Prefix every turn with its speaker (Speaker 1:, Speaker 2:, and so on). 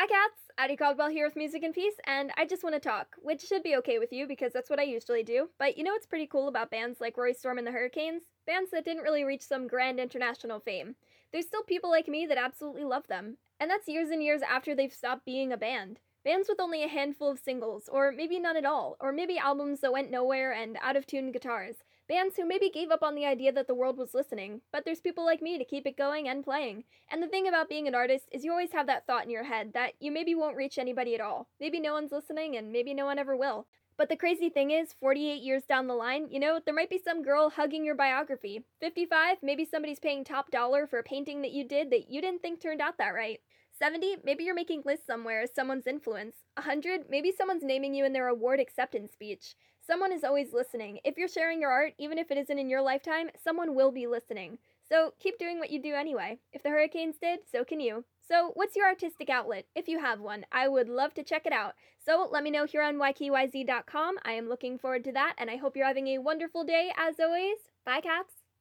Speaker 1: Hi, cats! Addie Caldwell here with Music and Peace, and I just want to talk, which should be okay with you because that's what I usually do. But you know what's pretty cool about bands like Rory Storm and the Hurricanes? Bands that didn't really reach some grand international fame. There's still people like me that absolutely love them, and that's years and years after they've stopped being a band. Bands with only a handful of singles, or maybe none at all, or maybe albums that went nowhere and out of tune guitars. Bands who maybe gave up on the idea that the world was listening, but there's people like me to keep it going and playing. And the thing about being an artist is you always have that thought in your head that you maybe won't reach anybody at all. Maybe no one's listening, and maybe no one ever will. But the crazy thing is, 48 years down the line, you know, there might be some girl hugging your biography. 55, maybe somebody's paying top dollar for a painting that you did that you didn't think turned out that right. 70, maybe you're making lists somewhere as someone's influence. 100, maybe someone's naming you in their award acceptance speech. Someone is always listening. If you're sharing your art, even if it isn't in your lifetime, someone will be listening. So keep doing what you do anyway. If the Hurricanes did, so can you. So, what's your artistic outlet? If you have one, I would love to check it out. So, let me know here on ykyz.com. I am looking forward to that, and I hope you're having a wonderful day as always. Bye, cats.